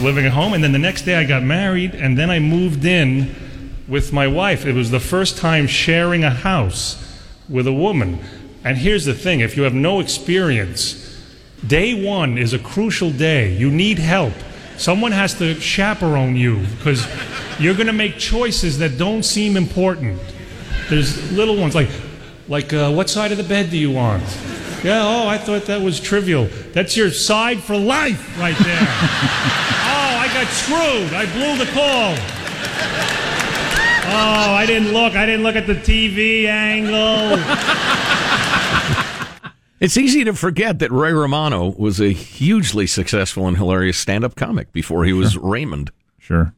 living at home, and then the next day I got married, and then I moved in with my wife. It was the first time sharing a house with a woman. And here's the thing if you have no experience, day one is a crucial day. You need help. Someone has to chaperone you because you're going to make choices that don't seem important. There's little ones like, like uh, what side of the bed do you want? Yeah, oh, I thought that was trivial. That's your side for life right there. I got screwed. I blew the call. Oh, I didn't look. I didn't look at the TV angle. It's easy to forget that Ray Romano was a hugely successful and hilarious stand-up comic before he was Raymond. Sure.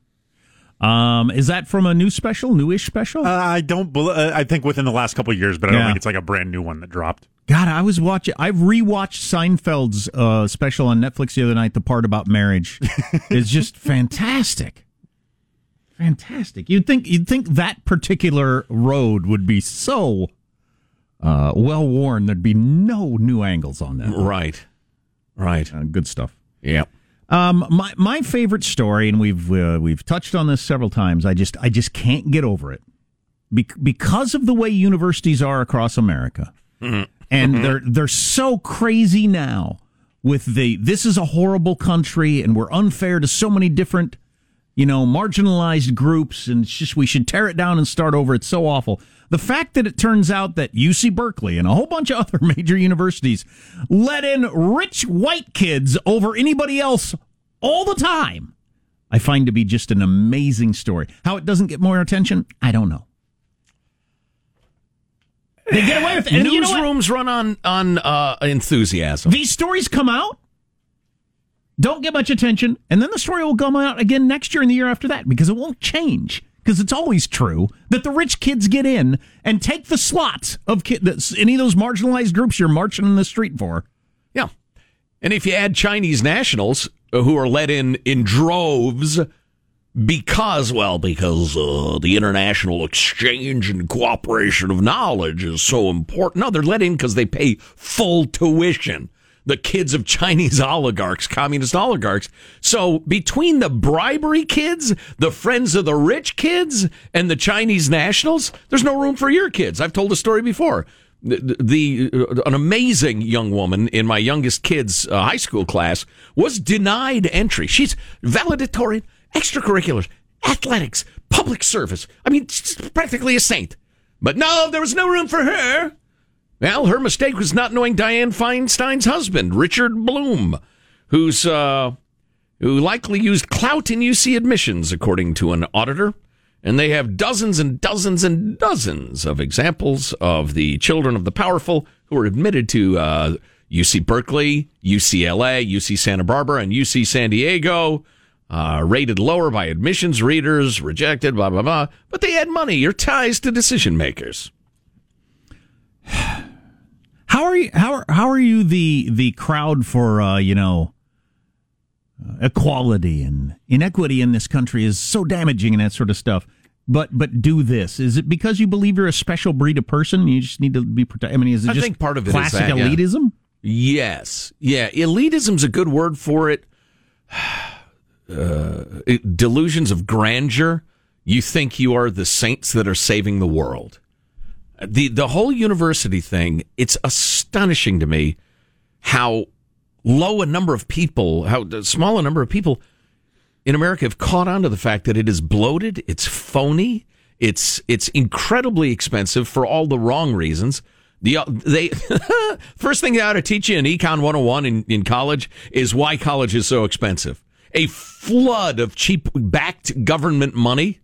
Um, is that from a new special, newish special? Uh, I don't. bel uh, I think within the last couple of years, but I don't Yeah. think it's like a brand new one that dropped. God, I was watching. I've rewatched Seinfeld's uh, special on Netflix the other night. The part about marriage is just fantastic. Fantastic. You'd think you'd think that particular road would be so uh, well worn. There'd be no new angles on that. Right. Right. Uh, good stuff. Yeah. Um, my my favorite story, and we've uh, we've touched on this several times. I just I just can't get over it Be- because of the way universities are across America, and mm-hmm. they're they're so crazy now with the this is a horrible country, and we're unfair to so many different you know marginalized groups, and it's just we should tear it down and start over. It's so awful. The fact that it turns out that UC Berkeley and a whole bunch of other major universities let in rich white kids over anybody else all the time, I find to be just an amazing story. How it doesn't get more attention, I don't know. They get away with it. And you know? Newsrooms run on on uh, enthusiasm. These stories come out, don't get much attention, and then the story will come out again next year and the year after that because it won't change. Because it's always true that the rich kids get in and take the slots of kid, any of those marginalized groups you're marching in the street for. Yeah. And if you add Chinese nationals uh, who are let in in droves because, well, because uh, the international exchange and cooperation of knowledge is so important. No, they're let in because they pay full tuition. The kids of Chinese oligarchs, communist oligarchs. So between the bribery kids, the friends of the rich kids, and the Chinese nationals, there's no room for your kids. I've told the story before the, the uh, an amazing young woman in my youngest kid's uh, high school class was denied entry. She's valedictorian, extracurriculars, athletics, public service. I mean, practically a saint. But no, there was no room for her. Well, her mistake was not knowing Dianne Feinstein's husband, Richard Blum, who's uh, who likely used clout in UC admissions, according to an auditor. And they have dozens and dozens and dozens of examples of the children of the powerful who are admitted to uh, UC Berkeley, UCLA, UC Santa Barbara, and UC San Diego, uh, rated lower by admissions readers, rejected, blah, blah, blah. But they had money or ties to decision makers. How are you? How are, how are you the the crowd for uh, you know uh, equality and inequity in this country is so damaging and that sort of stuff. But but do this. Is it because you believe you're a special breed of person? You just need to be protected. I mean, is it I just think part of it is classic that, yeah. elitism? Yes. Yeah. Elitism's a good word for it. Uh, delusions of grandeur. You think you are the saints that are saving the world. The the whole university thing, it's astonishing to me how low a number of people, how small a number of people in America have caught on to the fact that it is bloated, it's phony, it's it's incredibly expensive for all the wrong reasons. The uh, they first thing they ought to teach you in Econ 101 in, in college is why college is so expensive. A flood of cheap backed government money.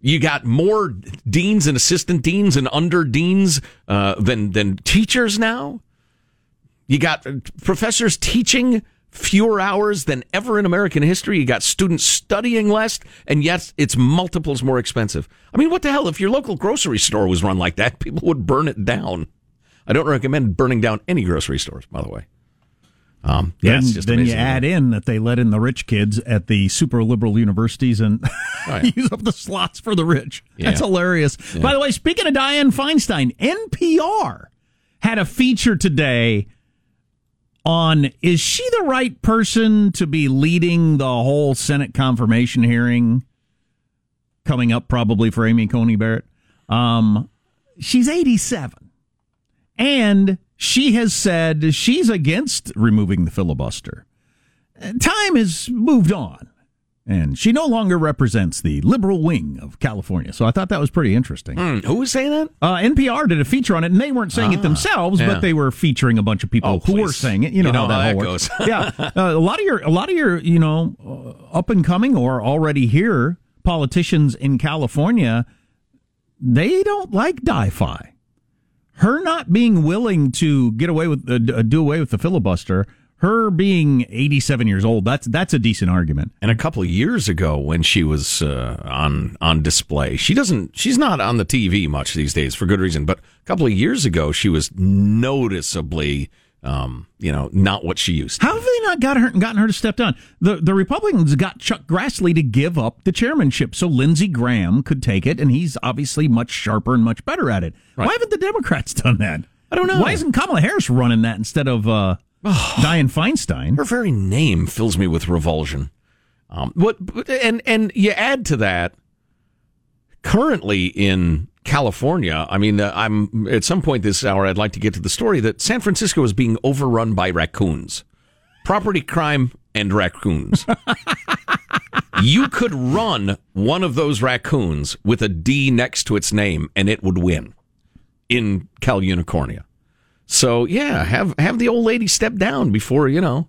You got more deans and assistant deans and under deans uh, than than teachers now. You got professors teaching fewer hours than ever in American history. You got students studying less, and yet it's multiples more expensive. I mean, what the hell? If your local grocery store was run like that, people would burn it down. I don't recommend burning down any grocery stores, by the way. Um, yeah, then then you add in that they let in the rich kids at the super liberal universities and Oh, yeah. use up the slots for the rich. That's Yeah. hilarious. By the way, speaking of Dianne Feinstein, NPR had a feature today on is she the right person to be leading the whole Senate confirmation hearing coming up probably for Amy Coney Barrett? Um, she's 87. And she has said she's against removing the filibuster. Time has moved on. And she no longer represents the liberal wing of California. So I thought that was pretty interesting. Hmm, who was saying that? Uh, NPR did a feature on it, and they weren't saying it themselves, yeah. but they were featuring a bunch of people Oh, who were saying it. You know, You know how that, how that works. goes. yeah, uh, a lot of your, a lot of your, you know, uh, up and coming or already here politicians in California, they don't like die-fi. Her not being willing to get away with, uh, uh, do away with the filibuster. Her being 87 years old, that's that's a decent argument. And a couple of years ago, when she was uh, on on display, she doesn't. She's not on the TV much these days for good reason. But a couple of years ago, she was noticeably, um, you know, not what she used. to. How have they not got her gotten her to step down? The the Republicans got Chuck Grassley to give up the chairmanship so Lindsey Graham could take it, and he's obviously much sharper and much better at it. Why haven't the Democrats done that? I don't know. Why isn't Kamala Harris running that instead of uh, Dianne Feinstein? Her very name fills me with revulsion. Um, what and and you add to that currently in California. I mean, uh, I'm at some point this hour. I'd like to get to the story that San Francisco is being overrun by raccoons, property crime and raccoons. you could run one of those raccoons with a D next to its name, and it would win in Cal Unicornia. So yeah, have have the old lady step down before you know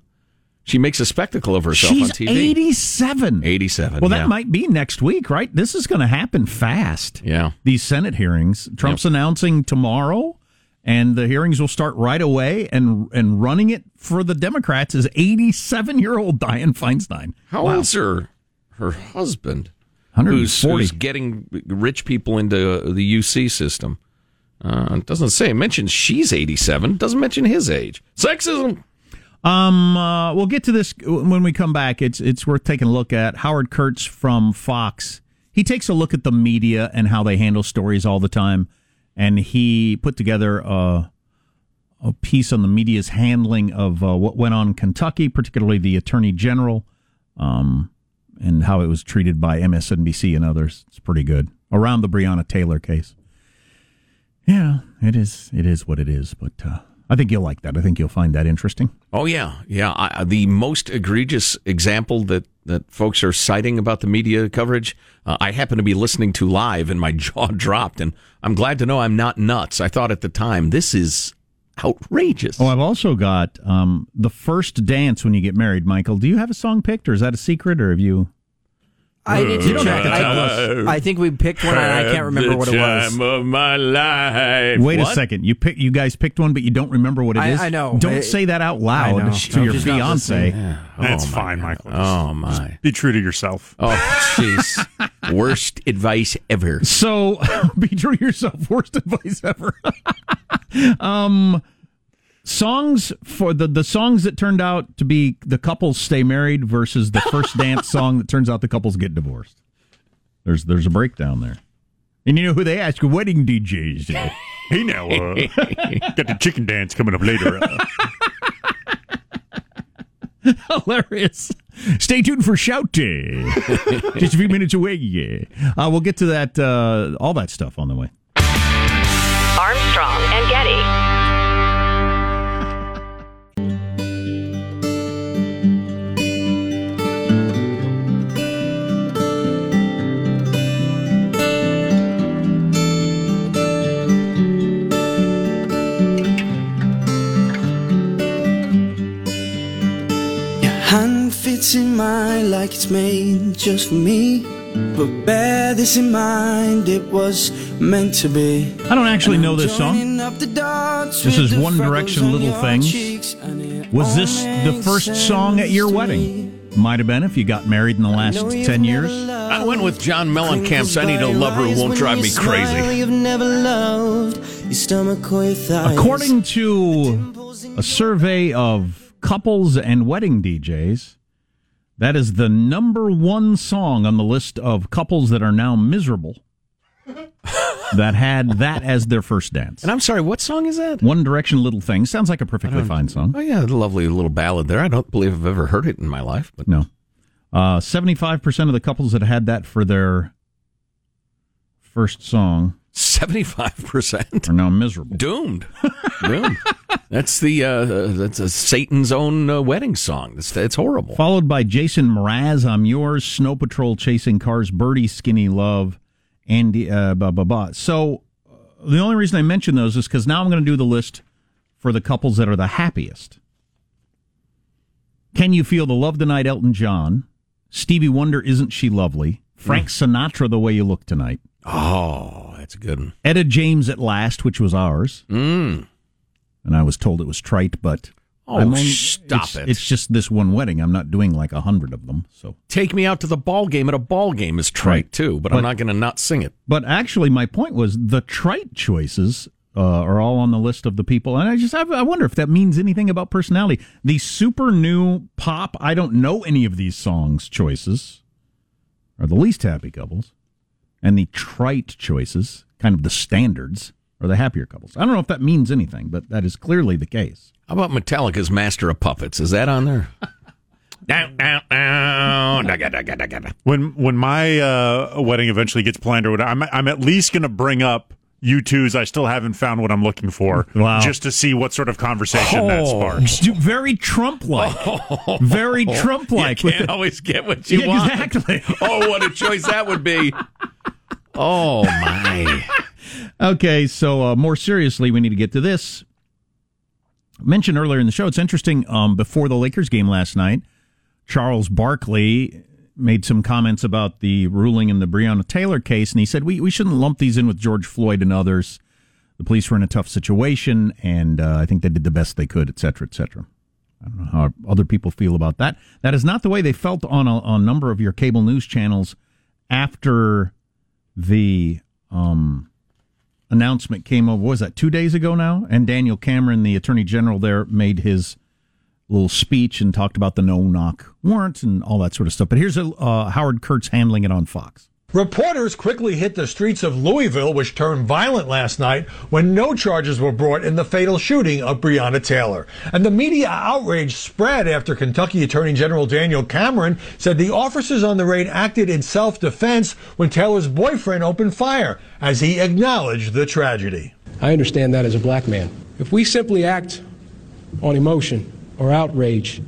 she makes a spectacle of herself She's on TV. 87. 87. Well, that yeah. might be next week, right? This is going to happen fast. Yeah. These Senate hearings. Trump's announcing tomorrow, and the hearings will start right away. And and running it for the Democrats is 87 year old Dianne Feinstein. How Wow. old's her her husband? Who's, 140. who's getting rich people into the UC system? Uh, it doesn't say. It mentions she's 87. Doesn't mention his age. Sexism. Um, uh, we'll get to this when we come back. It's it's worth taking a look at. Howard Kurtz from Fox. He takes a look at the media and how they handle stories all the time, and he put together a a piece on the media's handling of uh, what went on in Kentucky, particularly the Attorney General, um, and how it was treated by MSNBC and others. It's pretty good around the Breonna Taylor case. Yeah, it is. It is what it is, but. Uh, I think you'll like that. I think you'll find that interesting. Oh yeah, yeah. I, the most egregious example that that folks are citing about the media coverage, uh, I happen to be listening to live, and my jaw dropped. And I'm glad to know I'm not nuts. I thought at the time this is outrageous. Oh, I've also got um, the first dance when you get married. Michael, do you have a song picked, or is that a secret, or have you? I need to You don't have check. to tell I, I think we picked one, and I can't remember what it was. of my life. Wait a second. You pick. You guys picked one, but you don't remember what it is. I- I know. Don't I- say that out loud know. to your She's not fiance. That's Oh, my fine, God. Michael. Oh my. Be true to yourself. Oh jeez. Worst advice ever. So be true to yourself. Worst advice ever. um, songs for the the songs that turned out to be the couples stay married versus the first dance song that turns out the couples get divorced. There's there's a breakdown there. And you know who they ask? Wedding DJs. do. Hey now, uh, got the chicken dance coming up later. Uh, Hilarious. Stay tuned for Shout Day. Just a few minutes away. Yeah. Uh, we'll get to that, uh, all that stuff on the way. Armstrong mine like it's made just for me. But bear this in mind, it was meant to be. I don't actually know this song. Joining up the dots This is One freckles Direction, Little your Things. cheeks, Was this the first song at your wedding? Might have been if you got married in the last 10 never years. I went with John Mellencamp's I Need a Lover Who Won't Drive Me Crazy. You've never loved your stomach or your thighs. According to a survey of couples and wedding DJs, that is the number one song on the list of couples that are now miserable. that had that as their first dance. And I'm sorry, what song is that? One Direction, Little Thing sounds like a perfectly fine song. Oh yeah, the lovely little ballad there. I don't believe I've ever heard it in my life, but No, uh, seventy-five percent of the couples that had that for their first song seventy-five percent are now miserable. doomed. doomed. That's the uh, that's a Satan's own uh, wedding song. That's that's horrible. Followed by Jason Mraz, I'm Yours, Snow Patrol, Chasing Cars, Birdy, Skinny Love, Andy, uh, blah, blah, blah. So uh, the only reason I mention those is because now I'm going to do the list for the couples that are the happiest. Can You Feel the Love Tonight, Elton John? Stevie Wonder, Isn't She Lovely? Frank Sinatra, The Way You Look Tonight. Oh, that's a good one. Etta James at Last, which was ours. Mm. And I was told it was trite, but. Oh, I'm only- stop it's, it. It's just this one wedding. I'm not doing like a hundred of them. So Take me out to the ball game at a ball game is trite Right. too, but, But- I'm not going to not sing it. But actually, my point was the trite choices uh, are all on the list of the people, and I just I, I wonder if that means anything about personality. The super new pop, I don't know any of these songs choices are the least happy couples, and the trite choices, kind of the standards, are the happier couples. I don't know if that means anything, but that is clearly the case. How about Metallica's Master of Puppets? Is that on there? When when my uh, wedding eventually gets planned or whatever, I'm I'm at least going to bring up U2's. I still haven't found what I'm looking for, Wow. just to see what sort of conversation that sparks. Very Trump-like, very Trump-like. You can't the- always get what you Yeah, want. exactly. Oh, what a choice that would be. Oh, my. Okay, so uh, more seriously, we need to get to this. Mentioned earlier in the show, it's interesting. Um, before the Lakers game last night, Charles Barkley made some comments about the ruling in the Breonna Taylor case, and he said we we shouldn't lump these in with George Floyd and others. The police were in a tough situation, and uh, I think they did the best they could, et cetera, et cetera. I don't know how other people feel about that. That is not the way they felt on a, on a number of your cable news channels after the um, announcement came over. Was that two days ago now? And Daniel Cameron, the Attorney General there, made his little speech and talked about the no knock warrant and all that sort of stuff. But here's a, uh, Howard Kurtz handling it on Fox. Reporters quickly hit the streets of Louisville, which turned violent last night when no charges were brought in the fatal shooting of Breonna Taylor. And the media outrage spread after Kentucky Attorney General Daniel Cameron said the officers on the raid acted in self defense when Taylor's boyfriend opened fire as he acknowledged the tragedy. I understand that as a black man. If we simply act on emotion or outrage,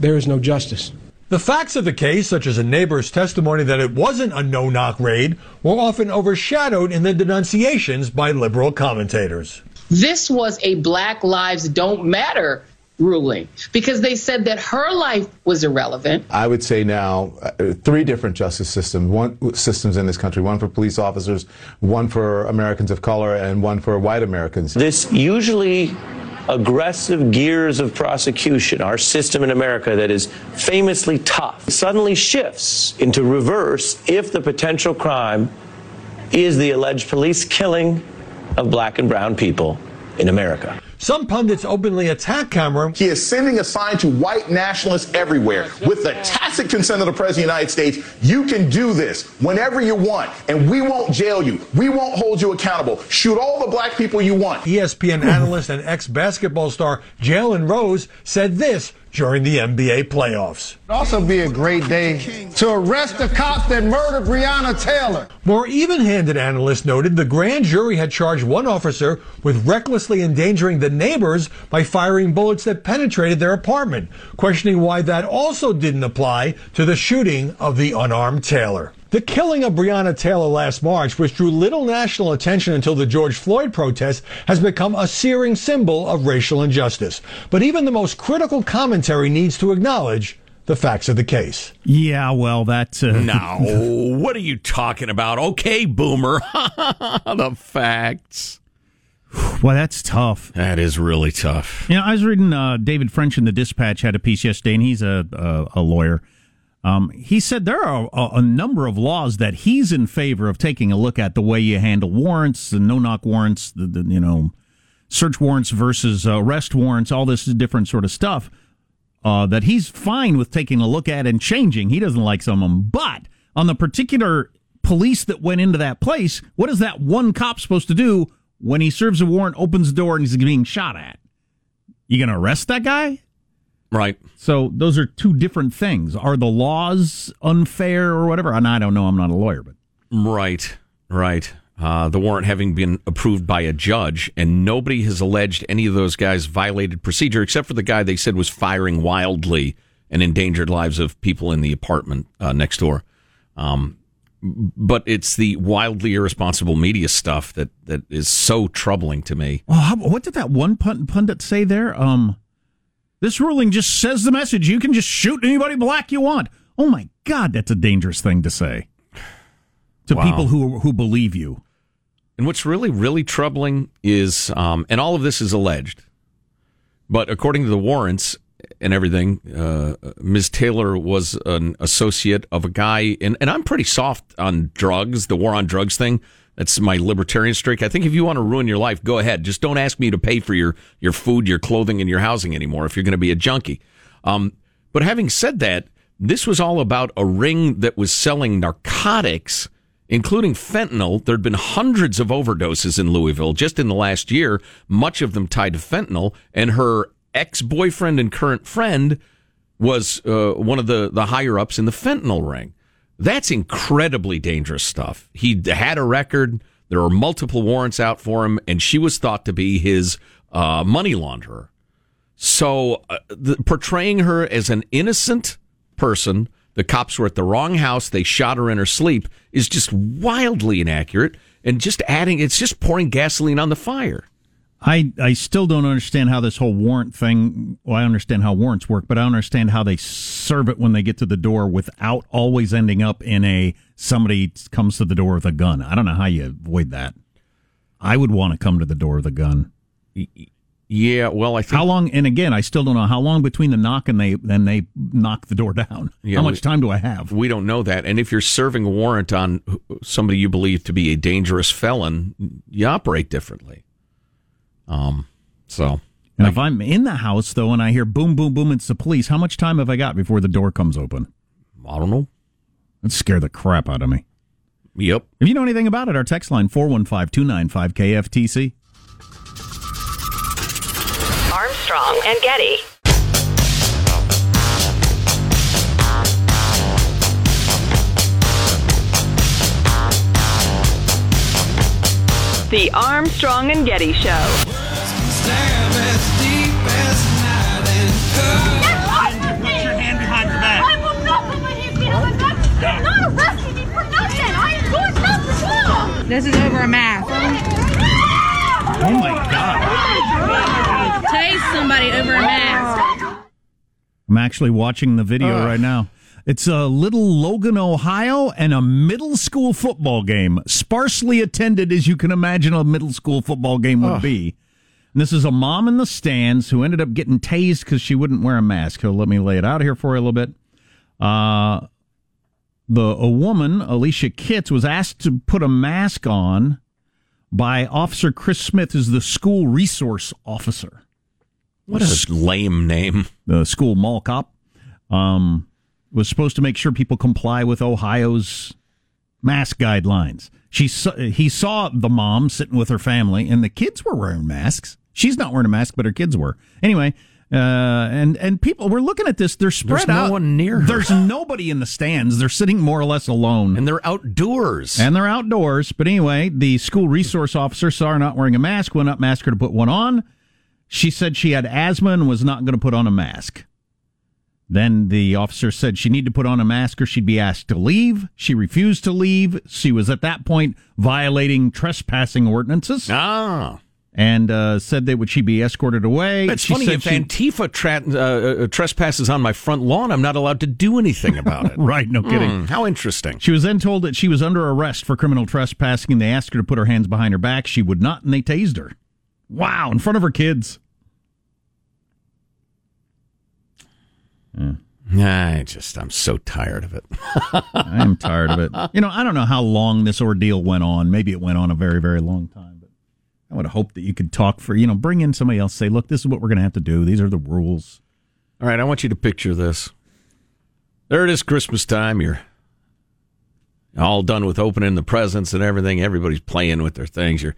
there is no justice. The facts of the case, such as a neighbor's testimony that it wasn't a no knock raid, were often overshadowed in the denunciations by liberal commentators. This was a Black Lives Don't Matter ruling because they said that her life was irrelevant. I would say now uh, three different justice systems, one systems in this country, one for police officers, one for Americans of color, and one for white Americans. This usually aggressive gears of prosecution, our system in America that is famously tough, suddenly shifts into reverse if the potential crime is the alleged police killing of black and brown people in America. Some pundits openly attack Cameron. He is sending a sign to white nationalists everywhere. With the tacit consent of the President of the United States, you can do this whenever you want, and we won't jail you. We won't hold you accountable. Shoot all the black people you want. ESPN analyst and ex basketball star Jalen Rose said this during the NBA playoffs. It'd also be a great day to arrest the cops that murdered Breonna Taylor. More even handed analysts noted the grand jury had charged one officer with recklessly endangering the neighbors by firing bullets that penetrated their apartment, questioning why that also didn't apply to the shooting of the unarmed Taylor. The killing of Breonna Taylor last March, which drew little national attention until the George Floyd protests, has become a searing symbol of racial injustice. But even the most critical commentary needs to acknowledge the facts of the case. Yeah, well, that's. Uh, No, what are you talking about? Okay, boomer. the facts. Well, that's tough. That is really tough. You know, I was reading uh, David French in the Dispatch had a piece yesterday, and he's a a, a lawyer. Um, he said there are a, a number of laws that he's in favor of taking a look at the way you handle warrants, the no knock warrants, the, the you know search warrants versus uh, arrest warrants, all this different sort of stuff. Uh, that he's fine with taking a look at and changing. He doesn't like some of them, but on the particular police that went into that place. What is that one cop supposed to do when he serves a warrant, opens the door, and he's being shot at? You to arrest that guy? Right. So those are two different things. Are the laws unfair or whatever? And I don't know. I'm not a lawyer, but Right, right. Uh, the warrant having been approved by a judge, and nobody has alleged any of those guys violated procedure, except for the guy they said was firing wildly and endangered lives of people in the apartment uh, next door. Um, but it's the wildly irresponsible media stuff that, that is so troubling to me. Oh, how, what did that one pundit say there? Um, this ruling just says the message: you can just shoot anybody black you want. Oh my God, that's a dangerous thing to say to Wow. people who who believe you. And what's really, really troubling is, um, and all of this is alleged, but according to the warrants and everything, uh, Ms. Taylor was an associate of a guy, and, and I'm pretty soft on drugs, the war on drugs thing. That's my libertarian streak. I think if you want to ruin your life, go ahead. Just don't ask me to pay for your, your food, your clothing, and your housing anymore if you're going to be a junkie. Um, but having said that, this was all about a ring that was selling narcotics including fentanyl. There'd been hundreds of overdoses in Louisville just in the last year, much of them tied to fentanyl. And her ex boyfriend and current friend was uh, one of the, the higher ups in the fentanyl ring. That's incredibly dangerous stuff. He had a record. There are multiple warrants out for him, and she was thought to be his uh, money launderer. So, uh, the, portraying her as an innocent person, the cops were at the wrong house, they shot her in her sleep, is just wildly inaccurate and just adding, it's just pouring gasoline on the fire. I, I still don't understand how this whole warrant thing. Well, I understand how warrants work, but I don't understand how they serve it when they get to the door without always ending up in a somebody comes to the door with a gun. I don't know how you avoid that. I would want to come to the door with a gun. Yeah, well, I think how long? And again, I still don't know how long between the knock and they then they knock the door down. Yeah, how much we- time do I have? We don't know that. And if you're serving a warrant on somebody you believe to be a dangerous felon, you operate differently. Um, so And if I'm in the house though, and I hear boom, boom, boom, it's the police. How much time have I got before the door comes open? I don't know. That'd scare the crap out of me. Yep. If you know anything about it, our text line 415-295-KFTC. Armstrong and Getty. The Armstrong and Getty Show. This is over a mask. Oh my God. Tase somebody over a mask. I'm actually watching the video right now. It's a little Logan, Ohio, and a middle school football game, sparsely attended as you can imagine a middle school football game would Ugh. be. And this is a mom in the stands who ended up getting tased because she wouldn't wear a mask. So let me lay it out here for you a little bit. Uh, the a woman, Alicia Kitts, was asked to put a mask on by Officer Chris Smith, who's the school resource officer. What a lame name. The school mall cop um, was supposed to make sure people comply with Ohio's mask guidelines. She saw, he saw the mom sitting with her family, and the kids were wearing masks. She's not wearing a mask, but her kids were. Anyway, uh, and and people we're looking at this. They're spread There's no out. one near her. There's nobody in the stands. They're sitting more or less alone, and they're outdoors. And they're outdoors. But anyway, the school resource officer saw her not wearing a mask. Went up, and asked her to put one on. She said she had asthma and was not going to put on a mask. Then the officer said she needed to put on a mask or she'd be asked to leave. She refused to leave. She was at that point violating trespassing ordinances. Ah. And uh, said that would she be escorted away. It's she funny said if she- Antifa tra- uh, uh, trespasses on my front lawn, I'm not allowed to do anything about it. right, no kidding. Hmm, how interesting. She was then told that she was under arrest for criminal trespassing, and they asked her to put her hands behind her back. She would not, and they tased her. Wow, in front of her kids. I just, I'm so tired of it. I am tired of it. You know, I don't know how long this ordeal went on. Maybe it went on a very, very long time. But I would hope that you could talk for, you know, bring in somebody else. Say, look, this is what we're going to have to do. These are the rules. All right, I want you to picture this. There it is, Christmas time. You're all done with opening the presents and everything. Everybody's playing with their things. You're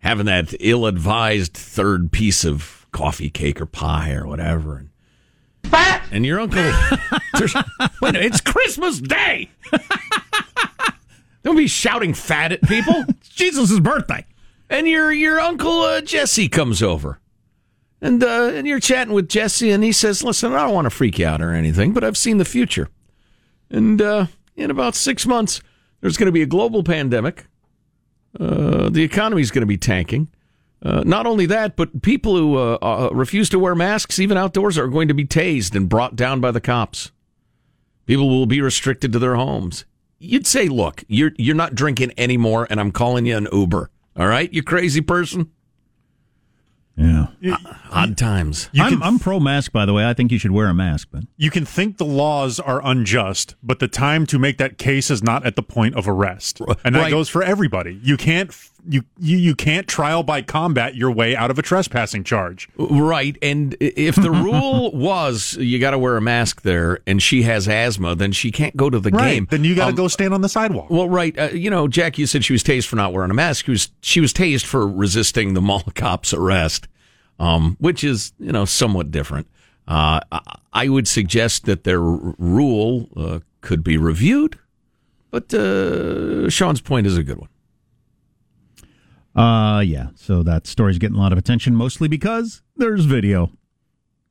having that ill-advised third piece of coffee cake or pie or whatever, and and your uncle. there's- wait, it's Christmas Day. Don't be shouting fat at people. Jesus' birthday. And your your uncle uh, Jesse comes over, and uh, and you're chatting with Jesse, and he says, "Listen, I don't want to freak you out or anything, but I've seen the future, and uh, in about six months, there's going to be a global pandemic. Uh, the economy's going to be tanking. Uh, not only that, but people who uh, refuse to wear masks, even outdoors, are going to be tased and brought down by the cops. People will be restricted to their homes. You'd say, "Look, you're you're not drinking anymore, and I'm calling you an Uber." All right, you crazy person. Yeah. Uh, odd times. I'm, I'm pro mask, by the way. I think you should wear a mask, but You can think the laws are unjust, but the time to make that case is not at the point of arrest, and that Right. goes for everybody. You can't you, you you can't trial by combat your way out of a trespassing charge. Right, and if the rule was you got to wear a mask there, and she has asthma, then she can't go to the Right. game. Then you got to Um, go stand on the sidewalk. Well, right, uh, you know, Jack, you said she was tased for not wearing a mask. She was she was tased for resisting the mall cop's arrest, um, which is you know somewhat different. Uh, I, would suggest that their rule uh, could be reviewed, but uh, Sean's point is a good one. Uh, yeah. So that story's getting a lot of attention, mostly because there's video.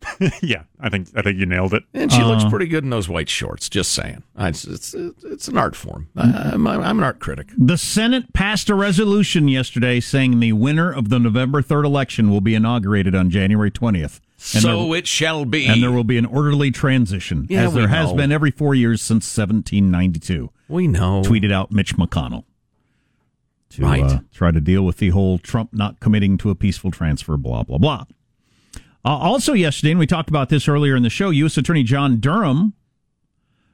yeah, I think I think you nailed it. And she looks Uh, pretty good in those white shorts. Just saying, it's it's, it's an art form. I, I'm, I'm an art critic. The Senate passed a resolution yesterday saying the winner of the November 3rd election will be inaugurated on January 20th. And so there- it shall be. and there will be an orderly transition, Yeah, as we there has been every four years since 1792. We know. Tweeted out Mitch McConnell to Right. uh, try to deal with the whole Trump not committing to a peaceful transfer, blah, blah, blah. Uh, also, yesterday, and we talked about this earlier in the show, U.S. Attorney John Durham,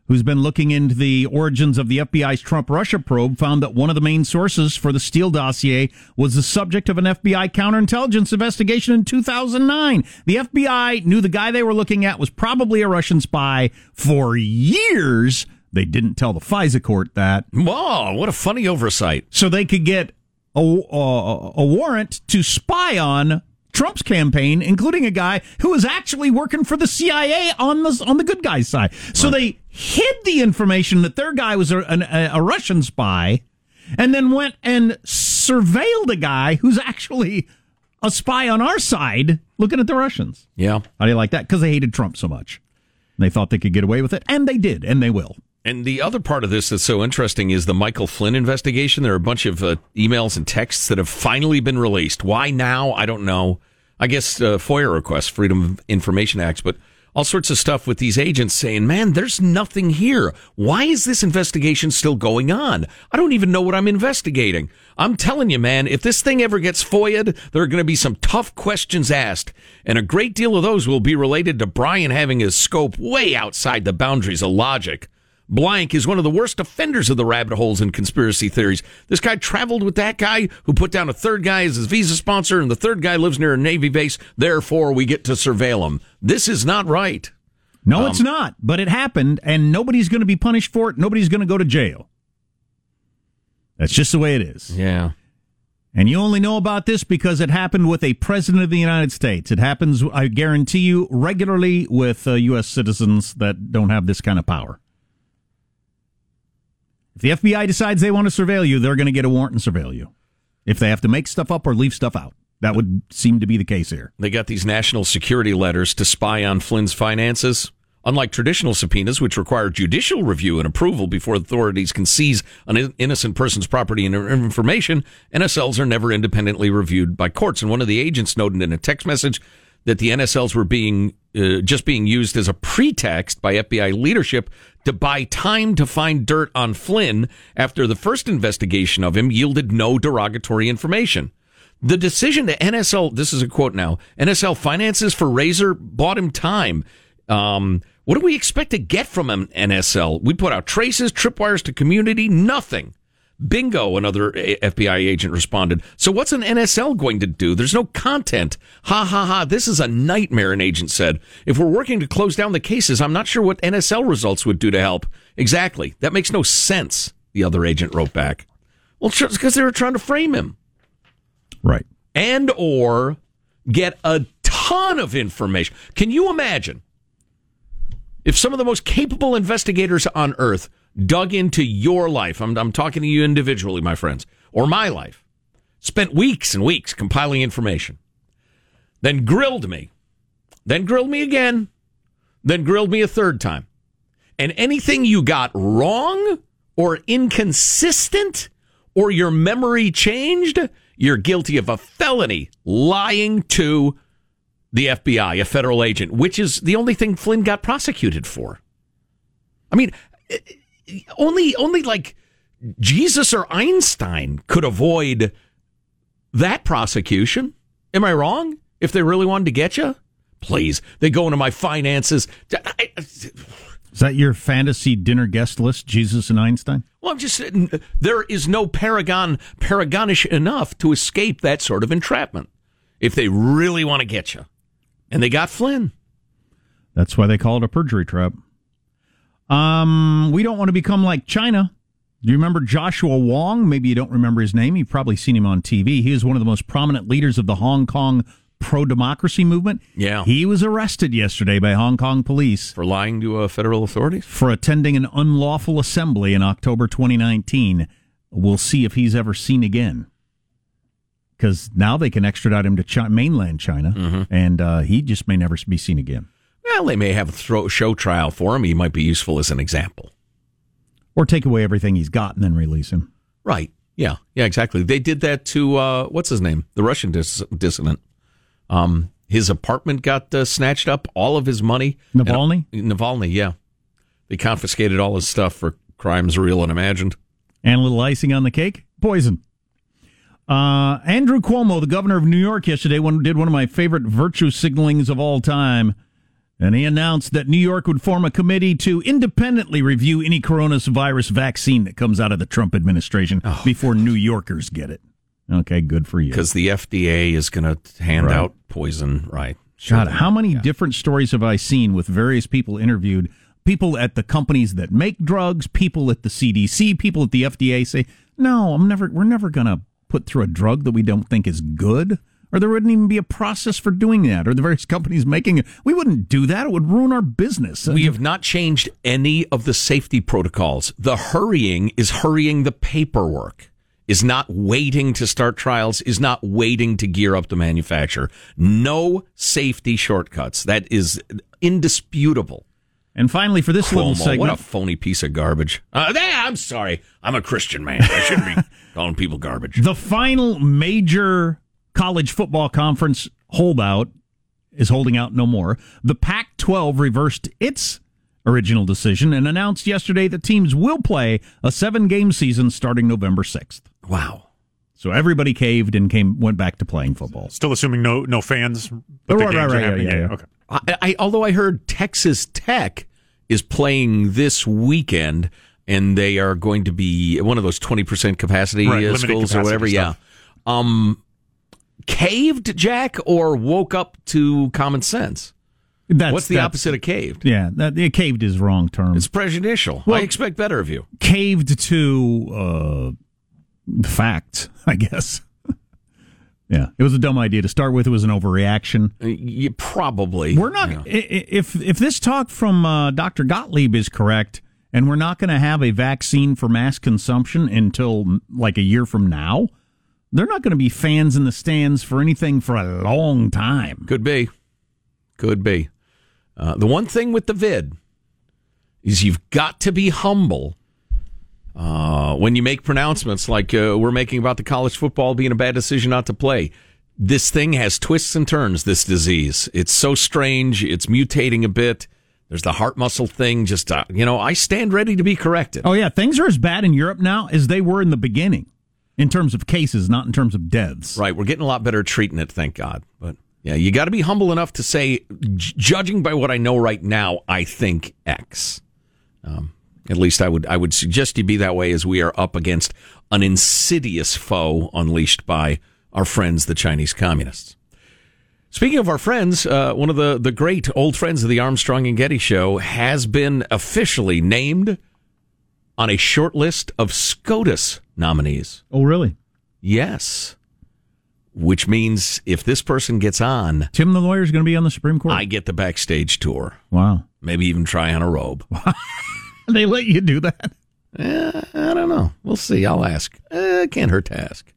who's been looking into the origins of the FBI's Trump Russia probe, found that one of the main sources for the Steele dossier was the subject of an FBI counterintelligence investigation in 2009. The FBI knew the guy they were looking at was probably a Russian spy for years. They didn't tell the FISA court that. Whoa, what a funny oversight. So they could get a, a, a warrant to spy on Trump's campaign, including a guy who was actually working for the CIA on the on the good guy's side. So they hid the information that their guy was a, a Russian spy, and then went and surveilled a guy who's actually a spy on our side, looking at the Russians. Yeah. How do you like that? Because they hated Trump so much. They thought they could get away with it, and they did, and they will. And the other part of this that's so interesting is the Michael Flynn investigation. There are a bunch of uh, emails and texts that have finally been released. Why now? I don't know. I guess uh, FOIA requests, Freedom of Information Acts, but all sorts of stuff with these agents saying, man, there's nothing here. Why is this investigation still going on? I don't even know what I'm investigating. I'm telling you, man, if this thing ever gets FOIA'd, there are going to be some tough questions asked. And a great deal of those will be related to Brian having his scope way outside the boundaries of logic. Blank is one of the worst offenders of the rabbit holes in conspiracy theories. This guy traveled with that guy who put down a third guy as his visa sponsor, and the third guy lives near a Navy base. Therefore, we get to surveil him. This is not right. No, Um, it's not. But it happened, and nobody's going to be punished for it. Nobody's going to go to jail. That's just the way it is. Yeah. And you only know about this because it happened with a president of the United States. It happens, I guarantee you, regularly with uh, U.S. citizens that don't have this kind of power. If the FBI decides they want to surveil you, they're going to get a warrant and surveil you. If they have to make stuff up or leave stuff out, that would seem to be the case here. They got these national security letters to spy on Flynn's finances. Unlike traditional subpoenas, which require judicial review and approval before authorities can seize an innocent person's property and information, NSLs are never independently reviewed by courts. And one of the agents noted in a text message that the NSLs were being uh, just being used as a pretext by FBI leadership to buy time to find dirt on Flynn after the first investigation of him yielded no derogatory information. The decision to NSL, this is a quote now, NSL finances for Razor bought him time. Um, what do we expect to get from an NSL? We put out traces, tripwires to community, nothing. Bingo, another FBI agent responded. So what's an NSL going to do? There's no content. Ha ha ha. This is a nightmare, an agent said. If we're working to close down the cases, I'm not sure what NSL results would do to help. Exactly. That makes no sense. the other agent wrote back. Well, it's because they were trying to frame him. Right. And or get a ton of information. Can you imagine if some of the most capable investigators on earth dug into your life? I'm, I'm talking to you individually, my friends, or my life. Spent weeks and weeks compiling information. Then grilled me. Then grilled me again. Then grilled me a third time. And anything you got wrong or inconsistent or your memory changed, you're guilty of a felony lying to the FBI, a federal agent, which is the only thing Flynn got prosecuted for. I mean, only only like Jesus or Einstein could avoid that prosecution. Am I wrong? If they really wanted to get you, please, they go into my finances. Is that your fantasy dinner guest list, Jesus and Einstein? Well, I'm just saying there is no paragon paragonish enough to escape that sort of entrapment if they really want to get you. And they got Flynn. That's why they call it a perjury trap. Um, we don't want to become like China. Do you remember Joshua Wong? Maybe you don't remember his name. You've probably seen him on TV. He is one of the most prominent leaders of the Hong Kong pro democracy movement. Yeah. He was arrested yesterday by Hong Kong police for lying to uh, federal authorities for attending an unlawful assembly in October 2019. We'll see if he's ever seen again. Because now they can extradite him to China, mainland China, Mm-hmm. and uh, he just may never be seen again. Well, they may have a throw, show trial for him. He might be useful as an example. Or take away everything he's got and then release him. Right. Yeah. Yeah, exactly. They did that to, uh, what's his name? The Russian dis- dissident. Um, his apartment got uh, snatched up, all of his money. Navalny? And, uh, Navalny, yeah. They confiscated all his stuff for crimes real and imagined. And a little icing on the cake? Poison. Uh, Andrew Cuomo, the governor of New York, yesterday one, did one of my favorite virtue signalings of all time. And he announced that New York would form a committee to independently review any coronavirus vaccine that comes out of the Trump administration Oh. before New Yorkers get it. Okay, good for you. Because the FDA is going to hand Right. out poison. Right. God, how many different stories have I seen with various people interviewed? People at the companies that make drugs, people at the CDC, people at the FDA say, "No, I'm never. We're never going to put through a drug that we don't think is good." Or there wouldn't even be a process for doing that. Or the various companies making it. We wouldn't do that. It would ruin our business. We have not changed any of the safety protocols. The hurrying is hurrying the paperwork, is not waiting to start trials, is not waiting to gear up the manufacturer. No safety shortcuts. That is indisputable. And finally, for this little Cuomo, segment, what a phony piece of garbage. Uh, I'm sorry. I'm a Christian man. I shouldn't be calling people garbage. The final major college football conference holdout is holding out no more. The Pac 12 reversed its original decision and announced yesterday that teams will play a seven game season starting November 6th. Wow. So everybody caved and came went back to playing football. Still assuming no no fans, but the Right, games right, are right, happening. yeah, yeah. Okay. I, I, although I heard Texas Tech is playing this weekend, and they are going to be one of those twenty percent capacity Right, uh, limited schools or whatever. stuff. Yeah. Um, caved Jack or woke up to common sense. That's, What's the that's- opposite of caved? Yeah, that, yeah, caved is wrong term. It's prejudicial. Well- I expect better of you. caved to uh, facts, I guess. yeah, it was a dumb idea to start with. It was an overreaction. Uh, You probably. We're not Yeah. if if this talk from uh, Dr. Gottlieb is correct, and we're not going to have a vaccine for mass consumption until like a year from now. They're not going to be fans in the stands for anything for a long time. Could be. Could be. Uh, the one thing with the vid is you've got to be humble uh, when you make pronouncements like uh, we're making about the college football being a bad decision not to play. This thing has twists and turns, this disease. It's so strange. It's mutating a bit. There's the heart muscle thing. Just, uh, you know, I stand ready to be corrected. Oh yeah, things are as bad in Europe now as they were in the beginning, in terms of cases, not in terms of deaths. Right. We're getting a lot better at treating it, thank God. But yeah, you got to be humble enough to say, judging by what I know right now, I think X. Um, at least I would I would suggest you be that way as we are up against an insidious foe unleashed by our friends, the Chinese communists. Speaking of our friends, uh, one of the, the great old friends of the Armstrong and Getty show has been officially named on a short list of SCOTUS nominees. Oh, really? Yes. Which means if this person gets on, Tim the lawyer is going to be on the Supreme Court. I get the backstage tour. Wow. Maybe even try on a robe. they let you do that? Eh, I don't know. We'll see. I'll ask. Eh, can't hurt to ask.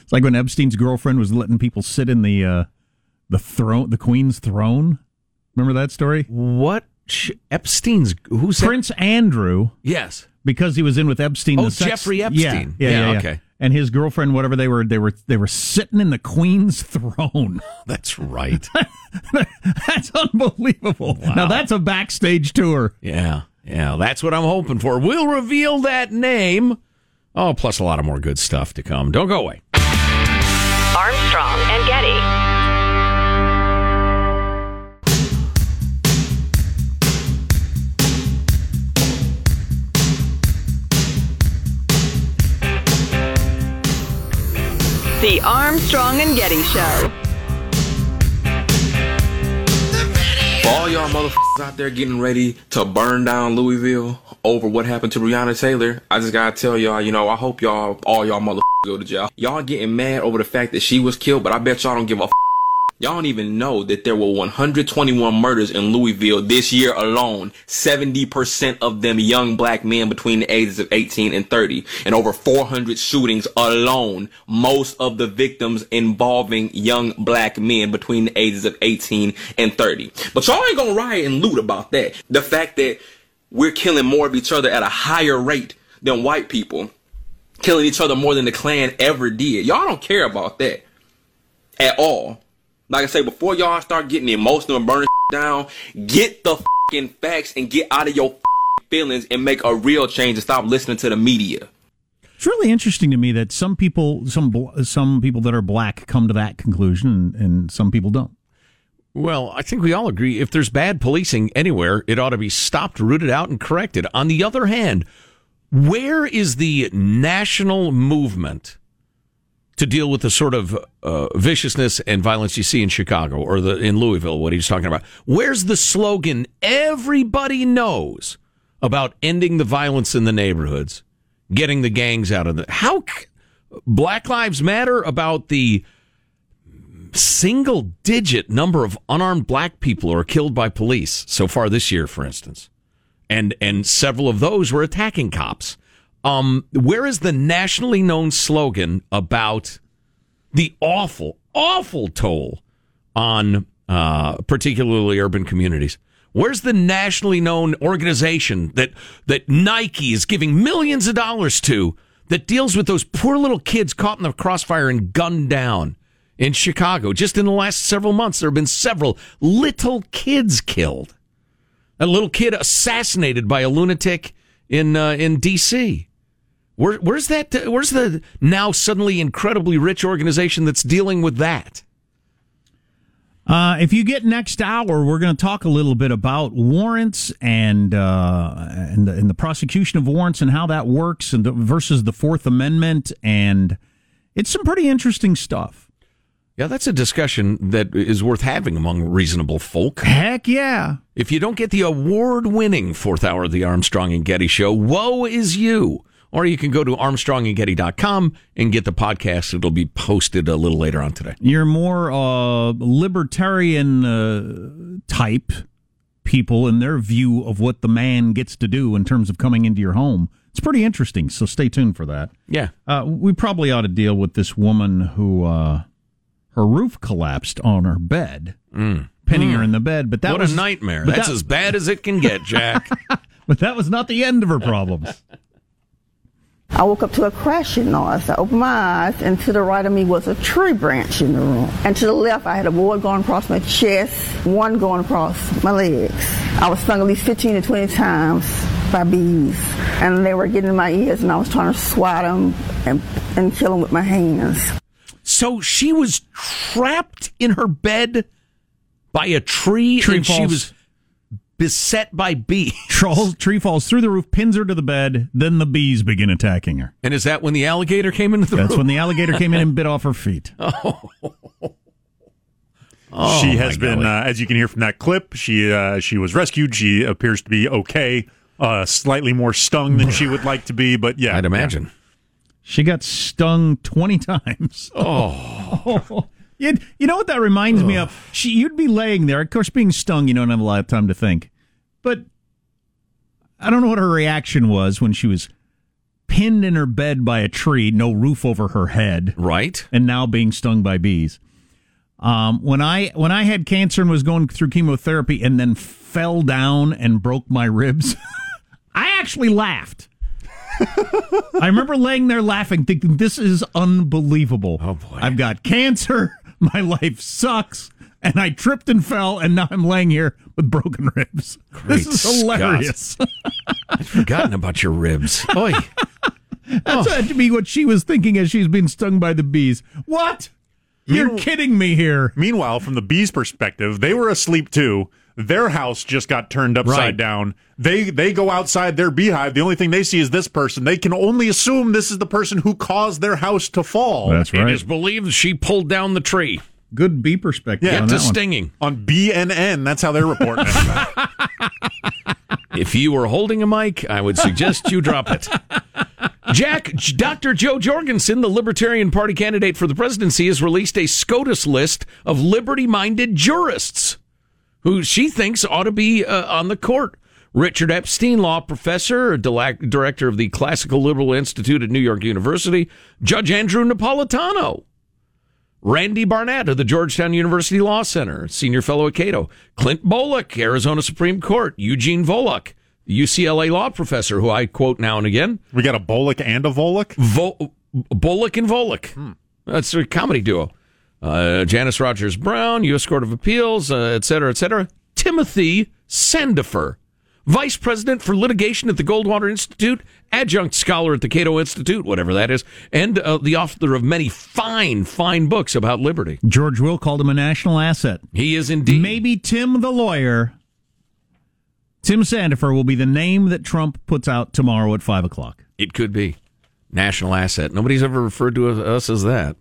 It's like when Epstein's girlfriend was letting people sit in the uh, the throne, the Queen's throne. Remember that story? What Epstein's who's Prince Andrew? Yes, because he was in with Epstein. Oh, the sex- Jeffrey Epstein. Yeah, Yeah, yeah, yeah. okay. And his girlfriend, whatever they were, they were they were sitting in the Queen's throne. Oh, that's right. that's unbelievable. Now that's a backstage tour. Yeah, yeah. That's what I'm hoping for. We'll reveal that name. Oh, plus a lot of more good stuff to come. Don't go away. The Armstrong and Getty Show. For all y'all motherfuckers out there getting ready to burn down Louisville over what happened to Breonna Taylor, I just gotta tell y'all, you know, I hope y'all, all y'all motherfuckers go to jail. Y'all getting mad over the fact that she was killed, but I bet y'all don't give a f- Y'all don't even know that there were 121 murders in Louisville this year alone. 70% of them young black men between the ages of 18 and 30. And over 400 shootings alone. Most of the victims involving young black men between the ages of 18 and 30. But y'all ain't gonna riot and loot about that. The fact that we're killing more of each other at a higher rate than white people. Killing each other more than the Klan ever did. Y'all don't care about that. At all. Like I say, before y'all start getting emotional and burning down, get the fucking facts and get out of your feelings and make a real change and stop listening to the media. It's really interesting to me that some people, some some people that are black, come to that conclusion, and, and some people don't. Well, I think we all agree if there's bad policing anywhere, it ought to be stopped, rooted out, and corrected. On the other hand, where is the national movement to deal with the sort of uh, viciousness and violence you see in Chicago or the in Louisville? What he's talking about. Where's the slogan everybody knows about ending the violence in the neighborhoods, getting the gangs out of the how? Black Lives Matter about the single digit number of unarmed black people who are killed by police so far this year, for instance. And and several of those were attacking cops. Um, where is the nationally known slogan about the awful, awful toll on uh, particularly urban communities? Where's the nationally known organization that that Nike is giving millions of dollars to that deals with those poor little kids caught in the crossfire and gunned down in Chicago? Just in the last several months, there have been several little kids killed. A little kid assassinated by a lunatic in uh, in D.C. Where, where's that? Where's the now suddenly incredibly rich organization that's dealing with that? Uh, if you get next hour, we're going to talk a little bit about warrants and uh, and, the, and the prosecution of warrants and how that works, and the, versus the Fourth Amendment, and it's some pretty interesting stuff. Yeah, that's a discussion that is worth having among reasonable folk. Heck yeah! If you don't get the award-winning fourth hour of the Armstrong and Getty Show, woe is you. Or you can go to armstrongandgetty.com and get the podcast. It'll be posted a little later on today. You're more uh, libertarian uh, type people in their view of what the man gets to do in terms of coming into your home. It's pretty interesting, so stay tuned for that. Yeah. Uh, we probably ought to deal with this woman who uh, her roof collapsed on her bed, pinning her in the bed. But that what was a nightmare. That's that- as bad as it can get, Jack. But that was not the end of her problems. I woke up to a crashing noise. I opened my eyes, and to the right of me was a tree branch in the room. And to the left, I had a board going across my chest, one going across my legs. I was stung at least 15 to 20 times by bees, and they were getting in my ears, and I was trying to swat them and, and kill them with my hands. So she was trapped in her bed by a tree, Tree and she was beset by bees. Troll, tree falls through the roof, pins her to the bed, then the bees begin attacking her. And is that when the alligator came into the That's room? when the alligator came in and bit off her feet. Oh. she has been, uh, as you can hear from that clip, she uh, she was rescued. She appears to be okay. uh, slightly more stung than she would like to be. But yeah, I'd imagine. She got stung 20 times. Oh. You, you know what that reminds me of? She, you'd be laying there. Of course, being stung, you don't have a lot of time to think. But I don't know what her reaction was when she was pinned in her bed by a tree, no roof over her head. Right. And now being stung by bees. Um, when I when I had cancer and was going through chemotherapy and then fell down and broke my ribs, I actually laughed. I remember laying there laughing, thinking, "This is unbelievable." Oh boy! I've got cancer. My life sucks, and I tripped and fell, and now I'm laying here with broken ribs. Great this is hilarious. I'd forgotten about your ribs. Oy. That's had to be what she was thinking as she's been stung by the bees. What? You're kidding me here. Meanwhile, from the bees' perspective, they were asleep too. Their house just got turned upside Right. down. They they go outside their beehive. The only thing they see is this person. They can only assume this is the person who caused their house to fall. That's right. It is believed she pulled down the tree. Good bee perspective. Yeah, on Get to that one. stinging. on BNN. That's how they're reporting it. If you were holding a mic, I would suggest you drop it. Jack, Dr. Jo Jorgensen, the Libertarian Party candidate for the presidency, has released a SCOTUS list of liberty minded jurists who she thinks ought to be uh, on the court. Richard Epstein, law professor, director of the Classical Liberal Institute at New York University, Judge Andrew Napolitano, Randy Barnett of the Georgetown University Law Center, senior fellow at Cato, Clint Bolick, Arizona Supreme Court, Eugene Volokh, UCLA law professor, who I quote now and again. we got a Bolick and a Volokh. Vo- Bolick and Volokh. That's a comedy duo. Uh, Janice Rogers Brown, U.S. Court of Appeals, uh, et cetera, et cetera. Timothy Sandefur, Vice President for Litigation at the Goldwater Institute, adjunct scholar at the Cato Institute, whatever that is, and uh, the author of many fine, fine books about liberty. George Will called him a national asset. He is indeed. Maybe Tim the lawyer, Tim Sandefur, will be the name that Trump puts out tomorrow at 5 o'clock. It could be. National asset. Nobody's ever referred to us as that.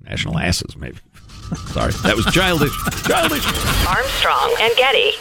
National asses, maybe. Sorry, that was childish. childish. Armstrong and Getty.